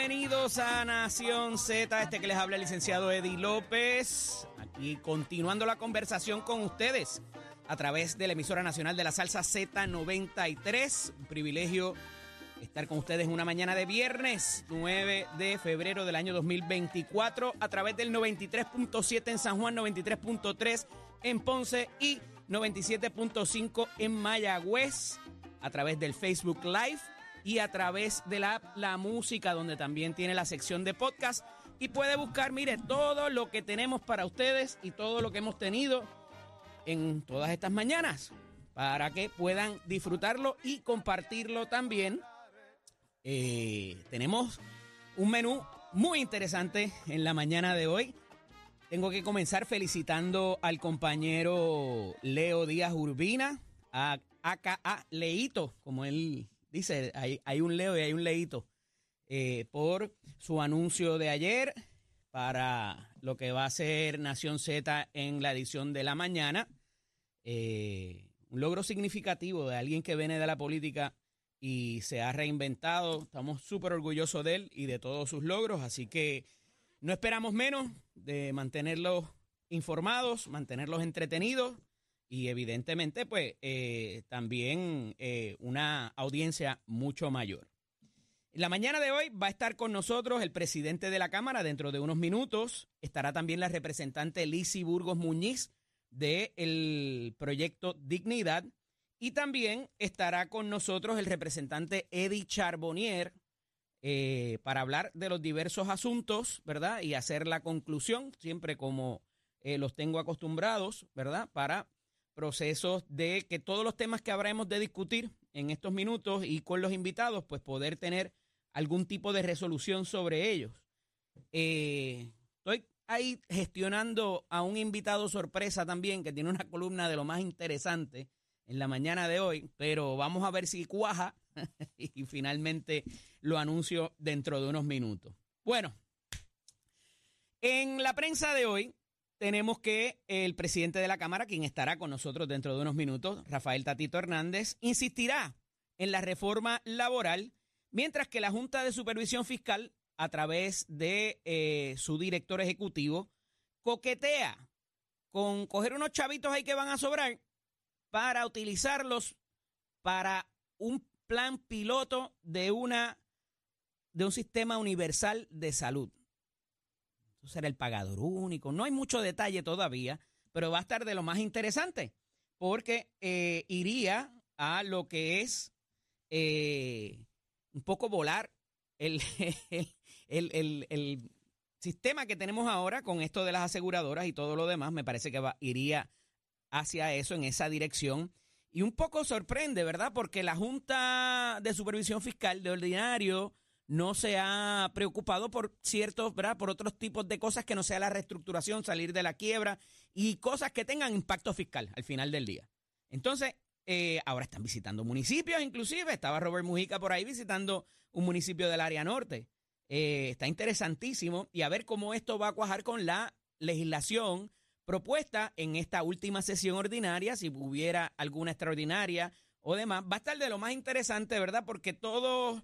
Bienvenidos a Nación Z, este que les habla el licenciado Eddie López. Aquí continuando la conversación con ustedes a través de la emisora nacional de la salsa Z93. Un privilegio estar con ustedes una mañana de viernes 9 de febrero del año 2024 a través del 93.7 en San Juan, 93.3 en Ponce y 97.5 en Mayagüez a través del Facebook Live y a través de la app La Música, donde también tiene la sección de podcast. Y puede buscar, mire, todo lo que tenemos para ustedes y todo lo que hemos tenido en todas estas mañanas para que puedan disfrutarlo y compartirlo también. Eh, tenemos un menú muy interesante en la mañana de hoy. Tengo que comenzar felicitando al compañero Leo Díaz Urbina, a AKA Leito, como él dice, hay, un Leo y hay un Leito, eh, por su anuncio de ayer para lo que va a ser Nación Z en la edición de la mañana. Eh, un logro significativo de alguien que viene de la política y se ha reinventado. Estamos súper orgullosos de él y de todos sus logros, así que no esperamos menos de mantenerlos informados, mantenerlos entretenidos y evidentemente pues eh, también eh, una audiencia mucho mayor. La mañana de hoy va a estar con nosotros el presidente de la Cámara dentro de unos minutos. Estará también la representante Lisi Burgos Muñiz del proyecto Dignidad. Y también estará con nosotros el representante Eddie Charbonnier eh, para hablar de los diversos asuntos, ¿verdad? Y hacer la conclusión, siempre como los tengo acostumbrados, ¿verdad? Para procesos de que todos los temas que habremos de discutir en estos minutos y con los invitados, pues poder tener algún tipo de resolución sobre ellos. Eh, estoy ahí gestionando a un invitado sorpresa también que tiene una columna de lo más interesante en la mañana de hoy, pero vamos a ver si cuaja y finalmente lo anuncio dentro de unos minutos. Bueno, en la prensa de hoy tenemos que el presidente de la Cámara, quien estará con nosotros dentro de unos minutos, Rafael Tatito Hernández, insistirá en la reforma laboral, mientras que la Junta de Supervisión Fiscal, a través de eh, su director ejecutivo, coquetea con coger unos chavitos ahí que van a sobrar para utilizarlos para un plan piloto de una de un sistema universal de salud será el pagador único. No hay mucho detalle todavía, pero va a estar de lo más interesante, porque eh, iría a lo que es eh, un poco volar el, el, sistema que tenemos ahora con esto de las aseguradoras y todo lo demás. Me parece que va, iría hacia eso, en esa dirección. Y un poco sorprende, ¿verdad? Porque la Junta de Supervisión Fiscal de ordinario no se ha preocupado por ciertos, ¿verdad? Por otros tipos de cosas que no sea la reestructuración, salir de la quiebra y cosas que tengan impacto fiscal al final del día. Entonces, eh, ahora están visitando municipios, inclusive estaba Robert Mujica por ahí visitando un municipio del área norte. Eh, está interesantísimo y a ver cómo esto va a cuajar con la legislación propuesta en esta última sesión ordinaria, si hubiera alguna extraordinaria o demás. Va a estar de lo más interesante, ¿verdad? Porque todos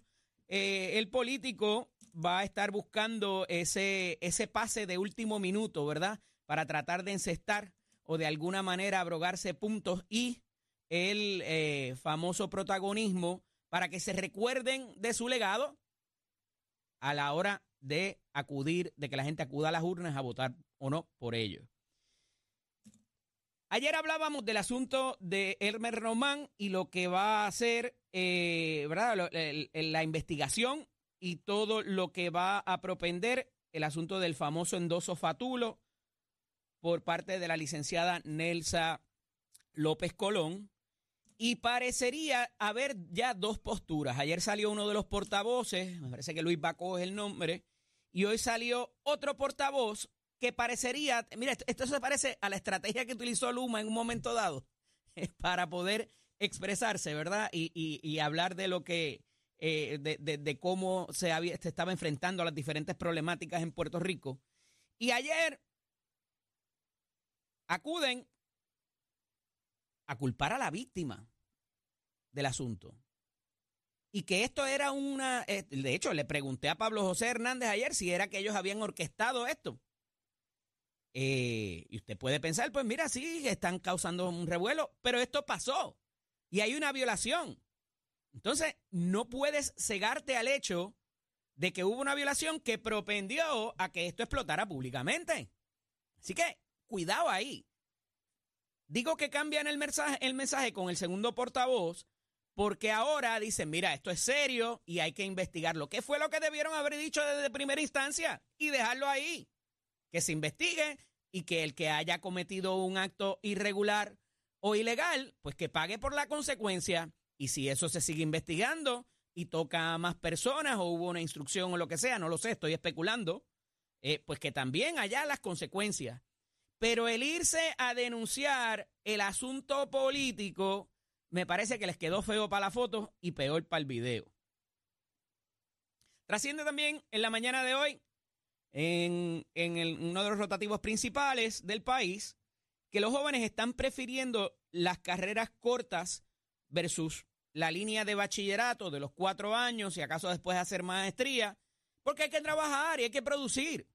eh, el político va a estar buscando ese, ese pase de último minuto, ¿verdad? Para tratar de encestar o de alguna manera abrogarse puntos y el eh, famoso protagonismo para que se recuerden de su legado a la hora de acudir, de que la gente acuda a las urnas a votar o no por ellos. Ayer hablábamos del asunto de Elmer Román y lo que va a hacer eh, ¿verdad? la investigación y todo lo que va a propender el asunto del famoso endoso fatulo por parte de la licenciada Nelsa López Colón. Y parecería haber ya dos posturas. Ayer salió uno de los portavoces, me parece que Luis Bacó es el nombre, y hoy salió otro portavoz que parecería, mira, esto, se parece a la estrategia que utilizó Luma en un momento dado para poder expresarse, ¿verdad? Y, hablar de lo que, eh, de, cómo se, había, se estaba enfrentando a las diferentes problemáticas en Puerto Rico. Y ayer acuden a culpar a la víctima del asunto. y que esto era una... eh, De hecho, le pregunté a Pablo José Hernández ayer si era que ellos habían orquestado esto. Eh, y usted puede pensar, pues mira, sí, están causando un revuelo, pero esto pasó y hay una violación. Entonces, no puedes cegarte al hecho de que hubo una violación que propendió a que esto explotara públicamente. Así que, cuidado ahí. Digo que cambian el mensaje, el mensaje con el segundo portavoz porque ahora dicen, mira, esto es serio y hay que investigarlo. ¿Qué fue lo que debieron haber dicho desde primera instancia? Y dejarlo ahí. Que se investigue y que el que haya cometido un acto irregular o ilegal, pues que pague por la consecuencia. Y si eso se sigue investigando y toca a más personas o hubo una instrucción o lo que sea, no lo sé, estoy especulando, eh, pues que también haya las consecuencias. Pero el irse a denunciar el asunto político me parece que les quedó feo para la foto y peor para el video. Trasciende también en la mañana de hoy, en, en uno de los rotativos principales del país, que los jóvenes están prefiriendo las carreras cortas versus la línea de bachillerato de los cuatro años y acaso después hacer maestría, porque hay que trabajar y hay que producir.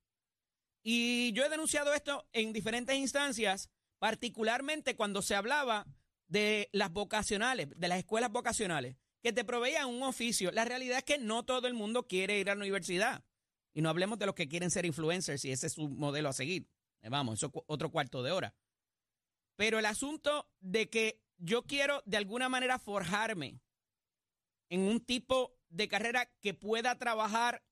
Y yo he denunciado esto en diferentes instancias, particularmente cuando se hablaba de las vocacionales, de las escuelas vocacionales, que te proveían un oficio. La realidad es que no todo el mundo quiere ir a la universidad. Y no hablemos de los que quieren ser influencers y ese es su modelo a seguir. Eh, Vamos, eso otro cuarto de hora. Pero el asunto de que yo quiero de alguna manera forjarme en un tipo de carrera que pueda trabajar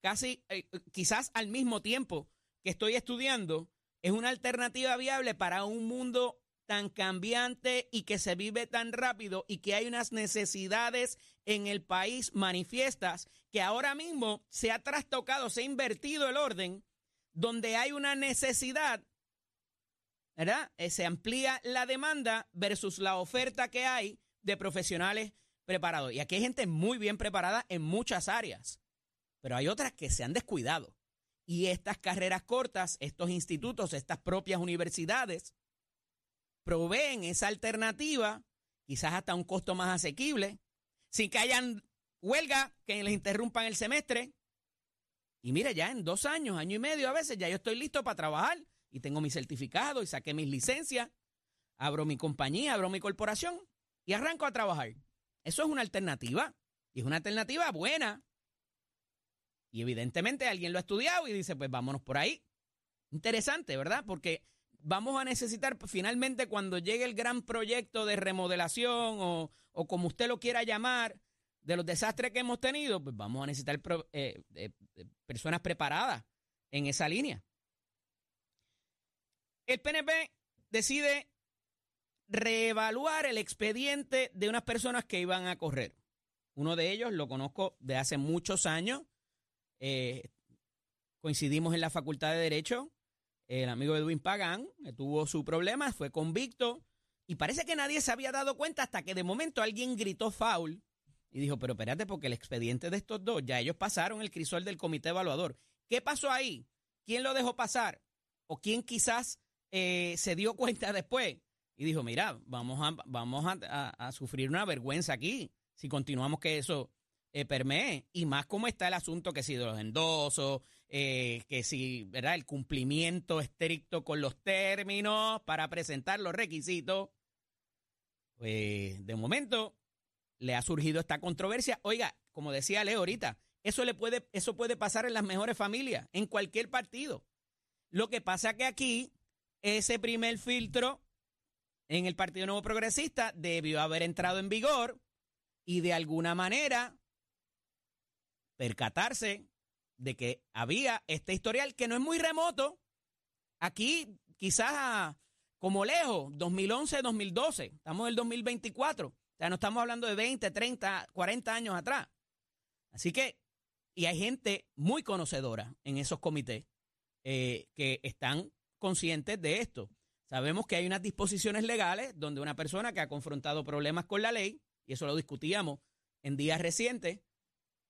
casi, eh, quizás al mismo tiempo que estoy estudiando, es una alternativa viable para un mundo tan cambiante y que se vive tan rápido y que hay unas necesidades en el país manifiestas que ahora mismo se ha trastocado, se ha invertido el orden, donde hay una necesidad, ¿verdad? Eh, se amplía la demanda versus la oferta que hay de profesionales preparados. Y aquí hay gente muy bien preparada en muchas áreas, pero hay otras que se han descuidado. Y estas carreras cortas, estos institutos, estas propias universidades, proveen esa alternativa, quizás hasta un costo más asequible, sin que hayan huelga que les interrumpan el semestre. Y mire, ya en dos años, año y medio a veces, ya yo estoy listo para trabajar y tengo mi certificado y saqué mis licencias, abro mi compañía, abro mi corporación y arranco a trabajar. Eso es una alternativa y es una alternativa buena. Y evidentemente alguien lo ha estudiado y dice, pues vámonos por ahí. Interesante, ¿verdad? Porque vamos a necesitar finalmente cuando llegue el gran proyecto de remodelación o, o como usted lo quiera llamar, de los desastres que hemos tenido, pues vamos a necesitar eh, eh, eh, personas preparadas en esa línea. El PNP decide reevaluar el expediente de unas personas que iban a correr. Uno de ellos lo conozco de hace muchos años. eh, coincidimos en la Facultad de Derecho. El amigo Edwin Pagán tuvo su problema, fue convicto. Y parece que nadie se había dado cuenta hasta que de momento alguien gritó foul y dijo, pero espérate, porque el expediente de estos dos, ya ellos pasaron el crisol del comité evaluador. ¿Qué pasó ahí? ¿Quién lo dejó pasar? ¿O quién quizás eh, se dio cuenta después? Y dijo, mira, vamos a, vamos a, sufrir una vergüenza aquí si continuamos que eso eh, permee. Y más como está el asunto que si de los endosos, eh, que si, ¿verdad? El cumplimiento estricto con los términos para presentar los requisitos. Pues de momento le ha surgido esta controversia. Oiga, como decía Leo ahorita, eso le puede, eso puede pasar en las mejores familias, en cualquier partido. Lo que pasa que aquí, ese primer filtro en el Partido Nuevo Progresista debió haber entrado en vigor y de alguna manera percatarse de que había este historial que no es muy remoto. Aquí, quizás como lejos, 2011, 2012, estamos en el 2024. O sea, no estamos hablando de 20, 30, 40 años atrás. Así que, y hay gente muy conocedora en esos comités eh, que están conscientes de esto. Sabemos que hay unas disposiciones legales donde una persona que ha confrontado problemas con la ley, y eso lo discutíamos en días recientes,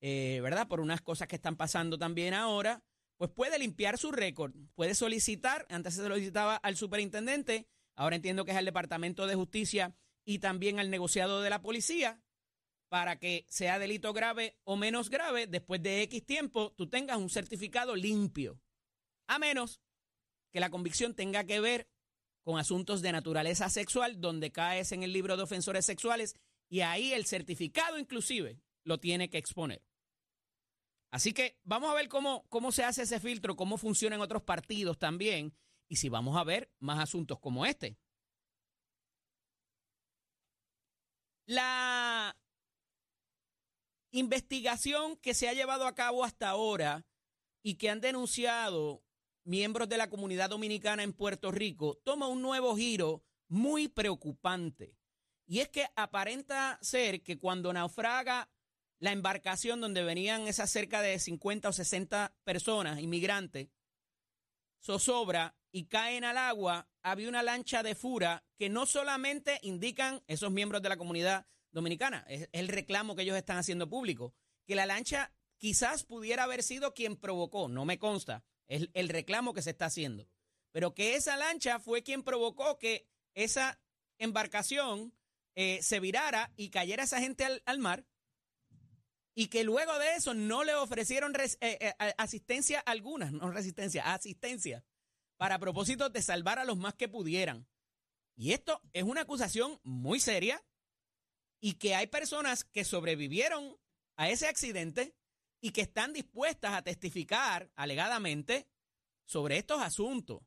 eh, ¿verdad? Por unas cosas que están pasando también ahora, pues puede limpiar su récord, puede solicitar, antes se solicitaba al superintendente, ahora entiendo que es al Departamento de Justicia y también al negociado de la policía, para que sea delito grave o menos grave, después de X tiempo, tú tengas un certificado limpio. A menos que la convicción tenga que ver con asuntos de naturaleza sexual, donde caes en el libro de ofensores sexuales y ahí el certificado inclusive lo tiene que exponer. Así que vamos a ver cómo, cómo se hace ese filtro, cómo funciona en otros partidos también y si vamos a ver más asuntos como este. La investigación que se ha llevado a cabo hasta ahora y que han denunciado miembros de la comunidad dominicana en Puerto Rico toma un nuevo giro muy preocupante. Y es que aparenta ser que cuando naufraga la embarcación donde venían esas cerca de 50 o 60 personas, inmigrantes, zozobra y caen al agua, había una lancha de fura que no solamente indican esos miembros de la comunidad dominicana, es el reclamo que ellos están haciendo público, que la lancha quizás pudiera haber sido quien provocó, no me consta, es el reclamo que se está haciendo. Pero que esa lancha fue quien provocó que esa embarcación eh, se virara y cayera esa gente al, mar y que luego de eso no le ofrecieron eh, eh, asistencia alguna, no resistencia, asistencia, para propósito de salvar a los más que pudieran. Y esto es una acusación muy seria y que hay personas que sobrevivieron a ese accidente y que están dispuestas a testificar alegadamente sobre estos asuntos.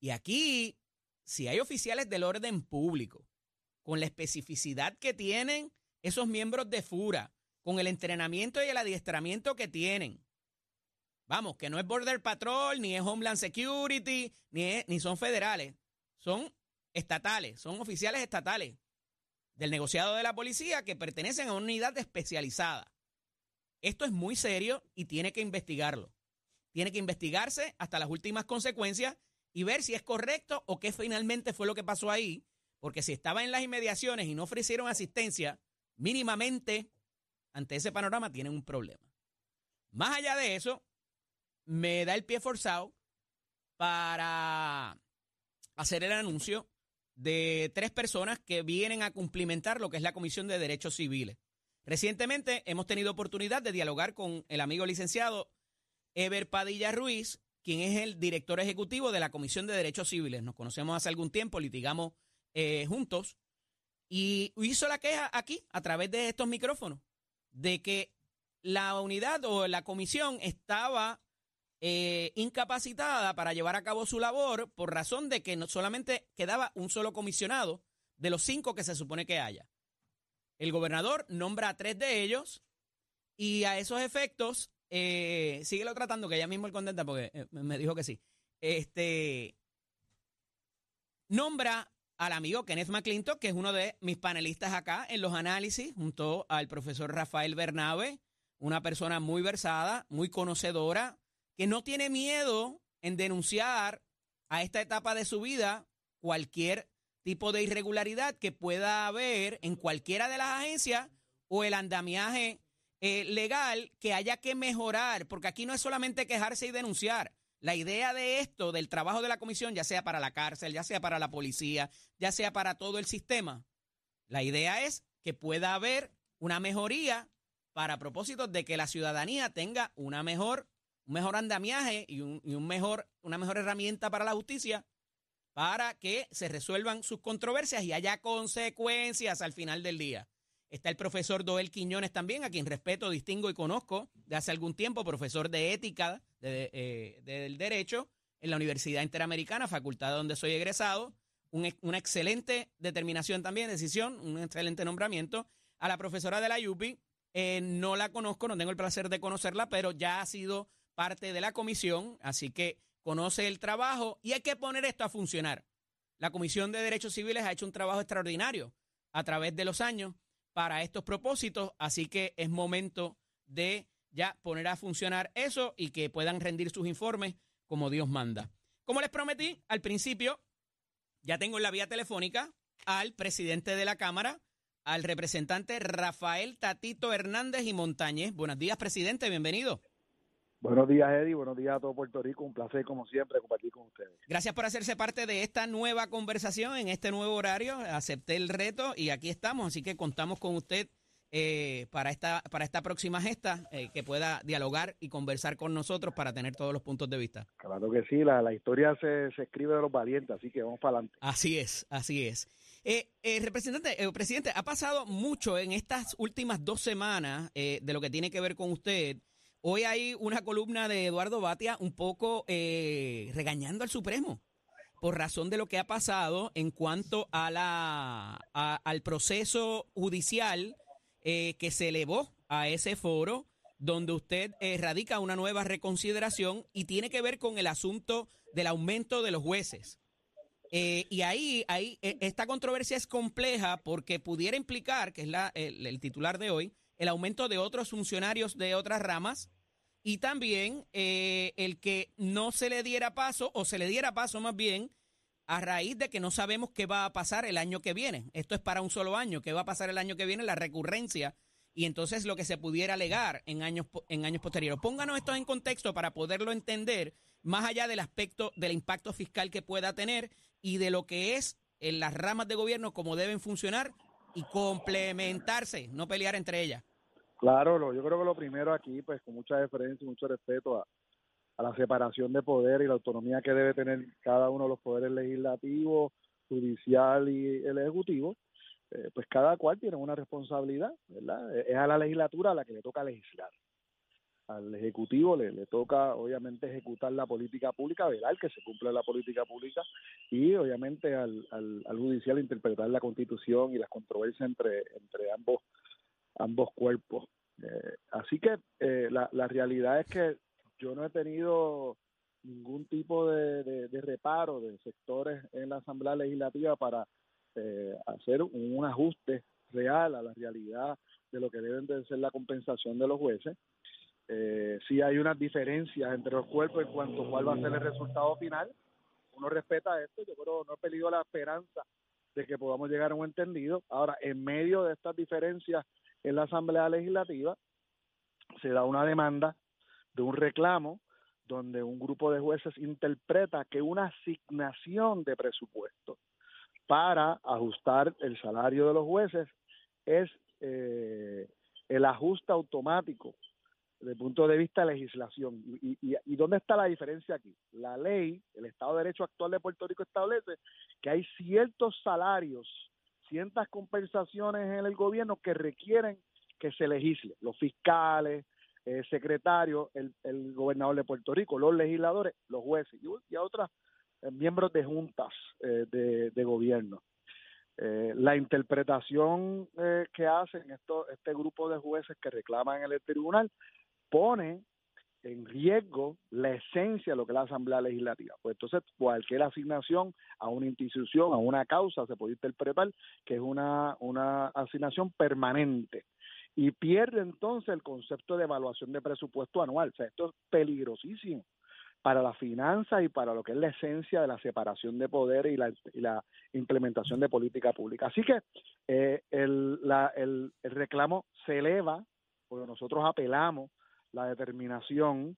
Y aquí, si hay oficiales del orden público, con la especificidad que tienen esos miembros de FURA, con el entrenamiento y el adiestramiento que tienen, vamos, que no es Border Patrol, ni es Homeland Security, ni, ni son federales, son estatales, son oficiales estatales del negociado de la policía que pertenecen a una unidad especializada. Esto es muy serio y tiene que investigarlo. Tiene que investigarse hasta las últimas consecuencias y ver si es correcto o qué finalmente fue lo que pasó ahí, porque si estaba en las inmediaciones y no ofrecieron asistencia, mínimamente ante ese panorama tienen un problema. Más allá de eso, me da el pie forzado para hacer el anuncio de tres personas que vienen a cumplimentar lo que es la Comisión de Derechos Civiles. Recientemente hemos tenido oportunidad de dialogar con el amigo licenciado Ever Padilla Ruiz, quien es el director ejecutivo de la Comisión de Derechos Civiles. Nos conocemos hace algún tiempo, litigamos eh, juntos, y hizo la queja aquí, a través de estos micrófonos, de que la unidad o la comisión estaba eh, incapacitada para llevar a cabo su labor por razón de que no solamente quedaba un solo comisionado de los cinco que se supone que haya. El gobernador nombra a tres de ellos y a esos efectos, eh, síguelo tratando, que ella mismo es contenta porque eh, me dijo que sí. Este nombra al amigo Kenneth McClintock, que es uno de mis panelistas acá en los análisis, junto al profesor Rafael Bernabe, una persona muy versada, muy conocedora, que no tiene miedo en denunciar a esta etapa de su vida cualquier tipo de irregularidad que pueda haber en cualquiera de las agencias o el andamiaje eh, legal que haya que mejorar, porque aquí no es solamente quejarse y denunciar. La idea de esto, del trabajo de la comisión, ya sea para la cárcel, ya sea para la policía, ya sea para todo el sistema, la idea es que pueda haber una mejoría para propósitos de que la ciudadanía tenga una mejor, un mejor andamiaje y, y un mejor, una mejor herramienta para la justicia para que se resuelvan sus controversias y haya consecuencias al final del día. Está el profesor Doel Quiñones también, a quien respeto, distingo y conozco de hace algún tiempo, profesor de ética eh, del derecho en la Universidad Interamericana, facultad donde soy egresado. una excelente determinación también, decisión, un excelente nombramiento. A la profesora de la UPI, eh, no la conozco, no tengo el placer de conocerla, pero ya ha sido parte de la comisión, así que conoce el trabajo y hay que poner esto a funcionar. La Comisión de Derechos Civiles ha hecho un trabajo extraordinario a través de los años para estos propósitos, así que es momento de ya poner a funcionar eso y que puedan rendir sus informes como Dios manda. Como les prometí al principio, ya tengo en la vía telefónica al presidente de la Cámara, al representante Rafael Tatito Hernández y Montañez. Buenos días, presidente, bienvenido. Buenos días, Eddie. Buenos días a todo Puerto Rico. Un placer, como siempre, compartir con ustedes. Gracias por hacerse parte de esta nueva conversación en este nuevo horario. Acepté el reto y aquí estamos, así que contamos con usted eh, para, esta, para esta próxima gesta, eh, que pueda dialogar y conversar con nosotros para tener todos los puntos de vista. Claro que sí, la, la historia se, se escribe de los valientes, así que vamos para adelante. Así es, así es. Eh, eh, representante, eh, presidente, ha pasado mucho en estas últimas dos semanas eh, de lo que tiene que ver con usted. Hoy hay una columna de Eduardo Batia un poco eh, regañando al Supremo por razón de lo que ha pasado en cuanto a la, a- al proceso judicial eh, que se elevó a ese foro donde usted eh, radica una nueva reconsideración y tiene que ver con el asunto del aumento de los jueces. Eh, y ahí, ahí esta controversia es compleja porque pudiera implicar, que es la, el titular de hoy, el aumento de otros funcionarios de otras ramas y también eh, el que no se le diera paso o se le diera paso más bien a raíz de que no sabemos qué va a pasar el año que viene. Esto es para un solo año. ¿Qué va a pasar el año que viene? La recurrencia y entonces lo que se pudiera alegar en años, en años posteriores. Pónganos esto en contexto para poderlo entender más allá del aspecto del impacto fiscal que pueda tener y de lo que es en las ramas de gobierno, cómo deben funcionar y complementarse, no pelear entre ellas. Claro, yo creo que lo primero aquí, pues con mucha deferencia y mucho respeto a, a la separación de poder y la autonomía que debe tener cada uno de los poderes legislativos, judicial y el ejecutivo, eh, pues cada cual tiene una responsabilidad, ¿verdad? Eh, Es a la legislatura a la que le toca legislar. Al ejecutivo le, le toca, obviamente, ejecutar la política pública, velar que se cumpla la política pública y, obviamente, al, al, al judicial interpretar la constitución y las controversias entre, entre ambos ambos cuerpos. Eh, así que eh, la, la realidad es que yo no he tenido ningún tipo de, de- reparo de sectores en la Asamblea Legislativa para eh, hacer un ajuste real a la realidad de lo que deben de ser la compensación de los jueces. Eh, sí hay unas diferencias entre los cuerpos en cuanto a cuál va a ser el resultado final. Uno respeta esto, yo creo no he perdido la esperanza de que podamos llegar a un entendido. Ahora, en medio de estas diferencias en la Asamblea Legislativa se da una demanda de un reclamo donde un grupo de jueces interpreta que una asignación de presupuesto para ajustar el salario de los jueces es eh, el ajuste automático desde el punto de vista de legislación. Y, y, ¿Y dónde está la diferencia aquí? La ley, el Estado de Derecho actual de Puerto Rico establece que hay ciertos salarios, ciertas compensaciones en el gobierno que requieren que se legisle. Los fiscales, el secretario, el, el gobernador de Puerto Rico, los legisladores, los jueces y, y otros eh, miembros de juntas eh, de, de gobierno. Eh, la interpretación eh, que hacen esto, este grupo de jueces que reclaman en el tribunal pone en riesgo la esencia de lo que es la Asamblea Legislativa. Pues entonces cualquier asignación a una institución, a una causa, se puede interpretar que es una, una asignación permanente y pierde entonces el concepto de evaluación de presupuesto anual. O sea, esto es peligrosísimo para la finanza y para lo que es la esencia de la separación de poder y la, y la implementación de política pública. Así que eh, el, la, el, el reclamo se eleva, porque nosotros apelamos la determinación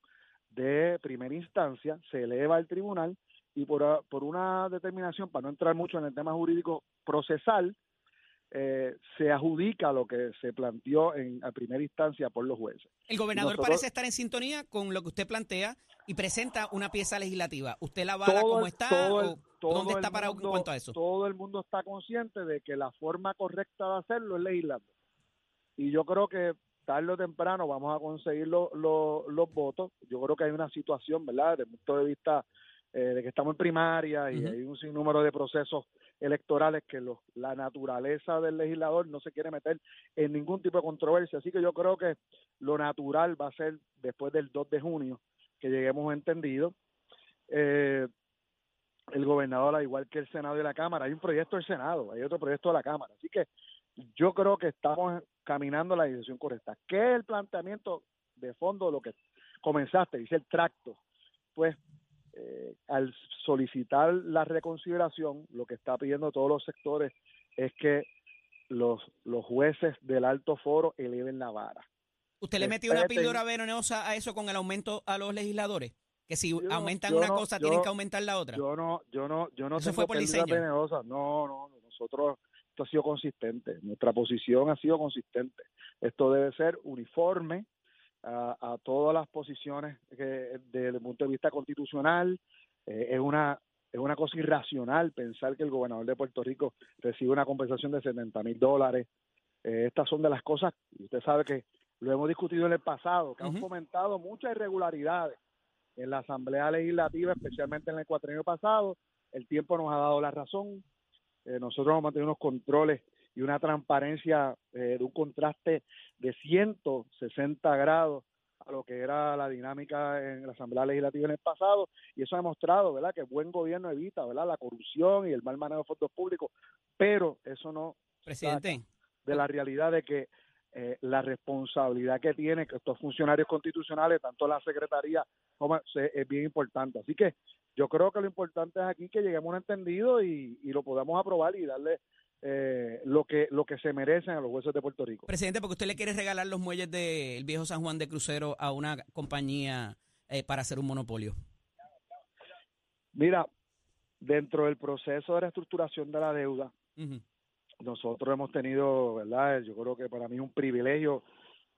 de primera instancia, se eleva al tribunal y por, por una determinación, para no entrar mucho en el tema jurídico procesal, eh, se adjudica lo que se planteó en a primera instancia por los jueces. El gobernador Nosotros- parece estar en sintonía con lo que usted plantea y presenta una pieza legislativa. ¿Usted la avala Todo como está todo el- o todo dónde está parado en cuanto a eso? Todo el mundo está consciente de que la forma correcta de hacerlo es legislando. Y yo creo que tarde o temprano vamos a conseguir lo- lo- los votos. Yo creo que hay una situación, ¿verdad?, desde el punto de vista eh, de que estamos en primaria y hay un sinnúmero de procesos electorales que los- la naturaleza del legislador no se quiere meter en ningún tipo de controversia. Así que yo creo que lo natural va a ser después del 2 de junio que lleguemos entendido. Eh, el gobernador, al igual que el Senado y la Cámara, hay un proyecto del Senado, hay otro proyecto de la Cámara. Así que yo creo que estamos caminando en la dirección correcta. ¿Qué es el planteamiento de fondo de lo que comenzaste? Dice el tracto. Pues eh, al solicitar la reconsideración, lo que está pidiendo todos los sectores es que los, los jueces del alto foro eleven la vara. ¿Usted le metió una píldora venenosa a eso con el aumento a los legisladores? Que si Yo aumentan una no- cosa, yo- tienen que aumentar la otra. Yo no, yo no, yo no Eso tengo fue por diseño. venenosas. No, no, nosotros esto ha sido consistente, nuestra posición ha sido consistente. Esto debe ser uniforme a, todas las posiciones que, desde el punto de vista constitucional. Eh, es una es una cosa irracional pensar que el gobernador de Puerto Rico recibe una compensación de 70 mil dólares. Eh, estas son de las cosas, y usted sabe que lo hemos discutido en el pasado, que han fomentado muchas irregularidades en la Asamblea Legislativa, especialmente en el cuatrienio pasado. El tiempo nos ha dado la razón. Eh, nosotros hemos mantenido unos controles y una transparencia eh, de un contraste de 160 grados a lo que era la dinámica en la Asamblea Legislativa en el pasado y eso ha demostrado, ¿verdad?, que buen gobierno evita, ¿verdad?, la corrupción y el mal manejo de fondos públicos, pero eso no presidente de la realidad de que eh, la responsabilidad que tienen estos funcionarios constitucionales, tanto la Secretaría como es bien importante. Así que yo creo que lo importante es aquí que lleguemos a un entendido y, y lo podamos aprobar y darle eh, lo que lo que se merecen a los huesos de Puerto Rico. Presidente, porque usted le quiere regalar los muelles del viejo San Juan de Crucero a una compañía eh, para hacer un monopolio. Mira, dentro del proceso de reestructuración de la deuda, nosotros hemos tenido, ¿verdad? Yo creo que para mí es un privilegio,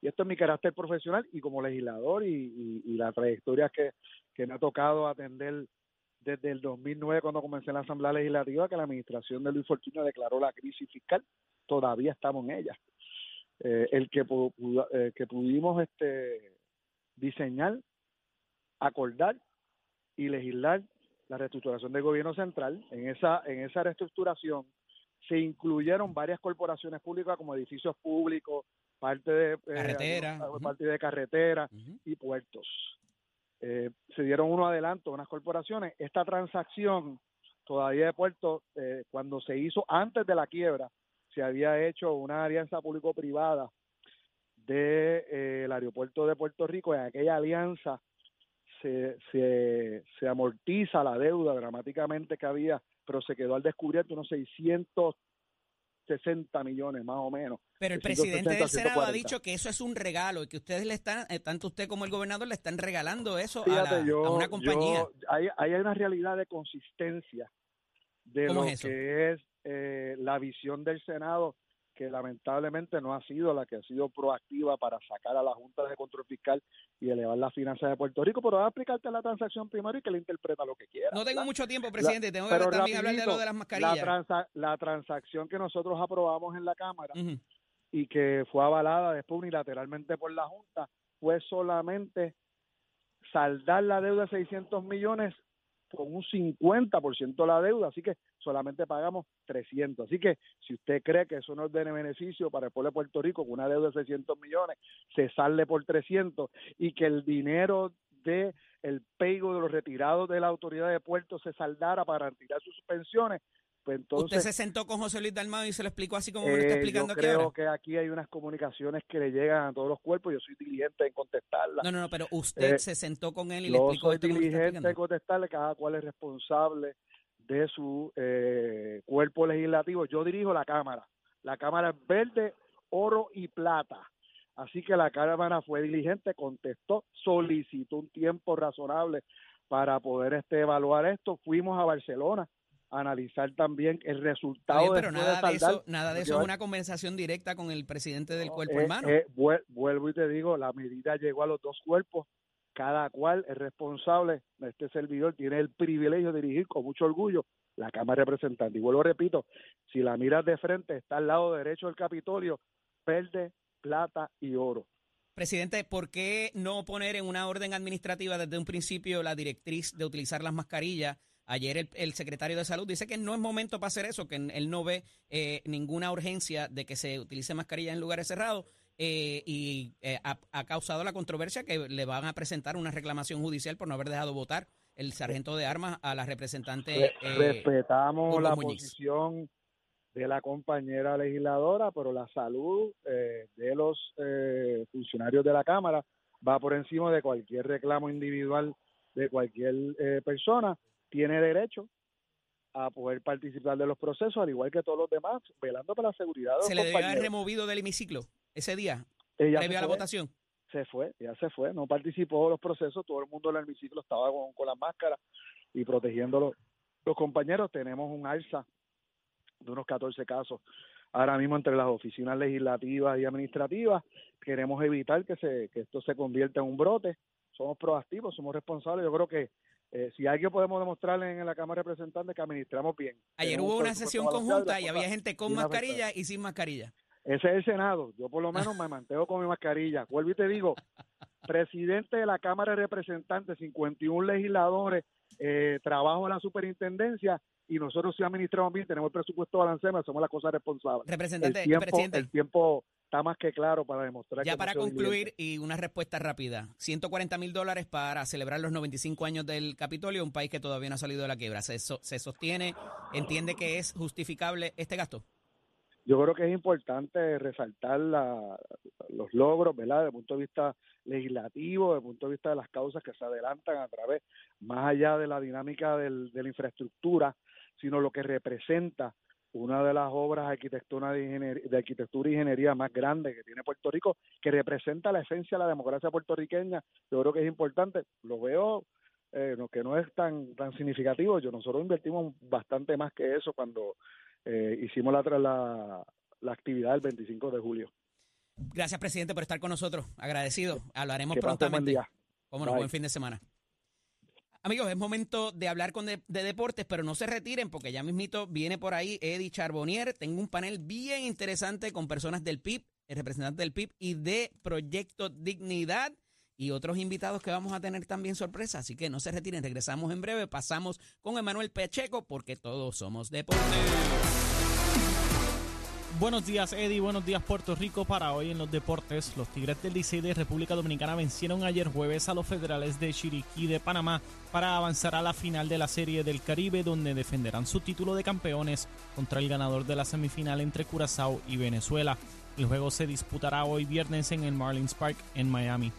y esto es mi carácter profesional y como legislador y, y, la trayectoria que, que me ha tocado atender desde el 2009 cuando comencé en la Asamblea Legislativa que la administración de Luis Fortuño declaró la crisis fiscal, todavía estamos en ella. Eh, el que, eh, que pudimos este, diseñar, acordar y legislar la reestructuración del gobierno central, en esa, en esa reestructuración se incluyeron varias corporaciones públicas como edificios públicos, parte de eh, carretera, parte de carretera y puertos. Eh, se dieron unos adelantos unas corporaciones. Esta transacción todavía de puerto, eh, cuando se hizo antes de la quiebra, se había hecho una alianza público-privada del de, eh, aeropuerto de Puerto Rico. En aquella alianza se, se, se amortiza la deuda dramáticamente que había, pero se quedó al descubierto unos 600 60 millones más o menos. Pero el presidente del Senado ha dicho que eso es un regalo y que ustedes le están, eh, tanto usted como el gobernador, le están regalando eso a, una compañía. hay, hay una realidad de consistencia de lo que es eh, la visión del Senado que lamentablemente no ha sido la que ha sido proactiva para sacar a la Junta de Control Fiscal y elevar las finanzas de Puerto Rico, pero va a explicarte la transacción primero y que le interpreta lo que quiera. No tengo mucho tiempo, presidente, tengo que también hablar de lo de las mascarillas. La, transacción que nosotros aprobamos en la Cámara y que fue avalada después unilateralmente por la Junta fue solamente saldar la deuda de 600 millones con un 50% de la deuda, así que solamente pagamos 300. Así que si usted cree que eso no es de beneficio para el pueblo de Puerto Rico, con una deuda de 600 millones se sale por 300 y que el dinero de el pego de los retirados de la autoridad de puertos se saldara para retirar sus pensiones, pues entonces, ¿Usted se sentó con José Luis Dalmado y se lo explicó así como me lo está eh, explicando yo creo que aquí hay unas comunicaciones que le llegan a todos los cuerpos. Yo soy diligente en contestarlas. No, no, no, pero usted eh, se sentó con él y le explicó. Yo soy diligente en contestarle. Cada cual es responsable de su eh, cuerpo legislativo. Yo dirijo la Cámara. La Cámara es verde, oro y plata. Así que la Cámara fue diligente, contestó, solicitó un tiempo razonable para poder este, evaluar esto. Fuimos a Barcelona analizar también el resultado pero nada de, eso nada de eso es una conversación directa con el presidente del cuerpo eh, hermano eh, vuelvo y te digo la medida llegó a los dos cuerpos cada cual es responsable este servidor tiene el privilegio de dirigir con mucho orgullo la Cámara de Representantes. Y vuelvo repito si la miras de frente está al lado derecho del Capitolio verde plata y oro. Presidente, ¿por qué no poner en una orden administrativa desde un principio la directriz de utilizar las mascarillas Ayer el, secretario de Salud dice que no es momento para hacer eso, que él no ve eh, ninguna urgencia de que se utilice mascarilla en lugares cerrados eh, y eh, ha, causado la controversia que le van a presentar una reclamación judicial por no haber dejado votar el sargento de armas a la representante. Respetamos la posición de la compañera legisladora, pero la salud de los funcionarios de la Cámara va por encima de cualquier reclamo individual de cualquier persona tiene derecho a poder participar de los procesos, al igual que todos los demás, velando por la seguridad de ¿Se le haber removido del hemiciclo ese día, ella previo a la votación? Se fue, ya se fue, no participó de los procesos, todo el mundo en el hemiciclo estaba con, con la máscara y protegiendo los, los compañeros. Tenemos un alza de unos 14 casos ahora mismo entre las oficinas legislativas y administrativas. Queremos evitar que, se, que esto se convierta en un brote. Somos proactivos, somos responsables. Yo creo que eh, si alguien podemos demostrarle en la Cámara de Representantes que administramos bien. Ayer hubo una sesión conjunta y había gente con mascarilla y sin mascarilla. Ese es el Senado. Yo por lo menos me mantengo con mi mascarilla. Vuelvo y te digo, presidente de la Cámara de Representantes, 51 legisladores, eh, trabajo en la superintendencia y nosotros si administramos bien, tenemos el presupuesto balanceado, somos las cosas responsables. Representante, el tiempo, presidente. El tiempo está más que claro para demostrar ya para concluir y una respuesta rápida 140 mil dólares para celebrar los 95 años del Capitolio un país que todavía no ha salido de la quiebra se, se sostiene entiende que es justificable este gasto yo creo que es importante resaltar la, los logros, ¿verdad? Desde el punto de vista legislativo, desde el punto de vista de las causas que se adelantan a través, más allá de la dinámica del, de la infraestructura, sino lo que representa una de las obras de arquitectura, de, de arquitectura y ingeniería más grandes que tiene Puerto Rico, que representa la esencia de la democracia puertorriqueña. Yo creo que es importante, lo veo eh, que no es tan tan significativo. Yo nosotros invertimos bastante más que eso cuando eh, hicimos la, la, la actividad el 25 de julio. Gracias, presidente, por estar con nosotros. Agradecido. Hablaremos prontamente. Buen, buen fin de semana. Amigos, es momento de hablar con de, deportes, pero no se retiren porque ya mismito viene por ahí Eddie Charbonnier. Tengo un panel bien interesante con personas del PIB, el representante del PIB y de Proyecto Dignidad y otros invitados que vamos a tener también sorpresa. Así que no se retiren, regresamos en breve. Pasamos con Emanuel Pecheco porque todos somos deportes. Buenos días, Eddie. Buenos días, Puerto Rico. Para hoy en los deportes, los Tigres del Licey de República Dominicana vencieron ayer jueves a los federales de Chiriquí de Panamá para avanzar a la final de la Serie del Caribe, donde defenderán su título de campeones contra el ganador de la semifinal entre Curazao y Venezuela. El juego se disputará hoy viernes en el Marlins Park en Miami.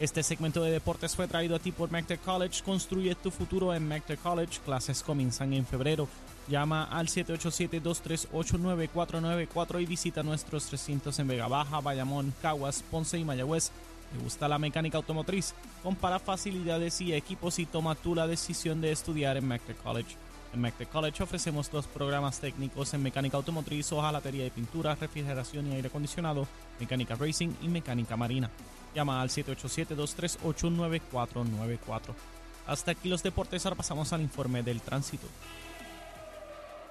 Este segmento de deportes fue traído a ti por McTech College. Construye tu futuro en McTech College. Clases comienzan en febrero. Llama al 787-238-9494 y visita nuestros 300 en Vega Baja, Bayamón, Caguas, Ponce y Mayagüez. ¿Te gusta la mecánica automotriz? Compara facilidades y equipos y toma tú la decisión de estudiar en McTech College. En McTech College ofrecemos dos programas técnicos en mecánica automotriz, hojalatería y pintura, refrigeración y aire acondicionado, mecánica racing y mecánica marina. Llama al 787-238-9494. Hasta aquí los deportes, ahora pasamos al informe del tránsito.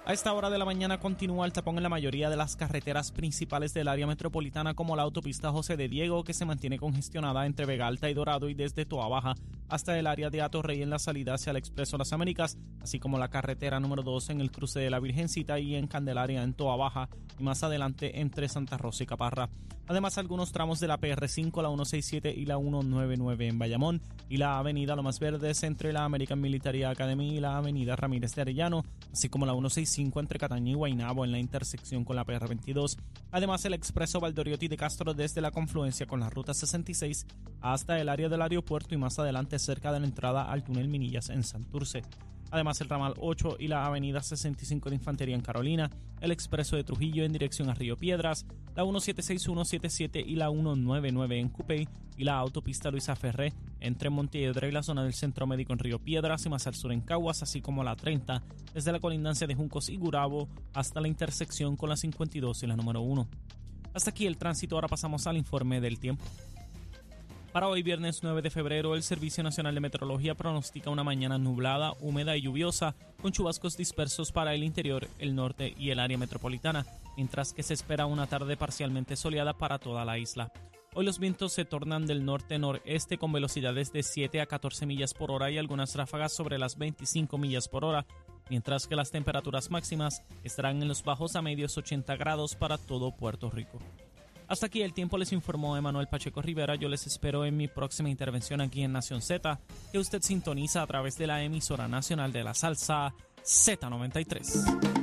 A esta hora de la mañana continúa el tapón en la mayoría de las carreteras principales del área metropolitana como la autopista José de Diego que se mantiene congestionada entre Vega Alta y Dorado y desde Toa Baja hasta el área de Atorrey en la salida hacia el Expreso Las Américas, así como la carretera número 2 en el cruce de la Virgencita y en Candelaria en Toa Baja y más adelante entre Santa Rosa y Caparra. Además algunos tramos de la PR5, la 167 y la 199 en Bayamón y la avenida Lomas Verdes entre la American Military Academy y la avenida Ramírez de Arellano, así como la 165 entre Cataño y Guaynabo en la intersección con la PR22. Además, el expreso Valdoriotti de Castro desde la confluencia con la ruta 66 hasta el área del aeropuerto y más adelante cerca de la entrada al túnel Minillas en Santurce. Además, el ramal 8 y la avenida 65 de Infantería en Carolina, el expreso de Trujillo en dirección a Río Piedras, la 177, y la 199 en Cupey y la autopista Luisa Ferré entre Montiedra y la zona del Centro Médico en Río Piedras y más al sur en Caguas, así como la 30 desde la colindancia de Juncos y Gurabo hasta la intersección con la 52 y la número 1. Hasta aquí el tránsito, ahora pasamos al informe del tiempo. Para hoy, viernes 9 de febrero, el Servicio Nacional de Meteorología pronostica una mañana nublada, húmeda y lluviosa, con chubascos dispersos para el interior, el norte y el área metropolitana, mientras que se espera una tarde parcialmente soleada para toda la isla. Hoy los vientos se tornan del norte-noreste con velocidades de 7 a 14 millas por hora y algunas ráfagas sobre las 25 millas por hora, mientras que las temperaturas máximas estarán en los bajos a medios 80 grados para todo Puerto Rico. Hasta aquí el tiempo les informó Emanuel Pacheco Rivera. Yo les espero en mi próxima intervención aquí en Nación Z, que usted sintoniza a través de la emisora nacional de la salsa Z93.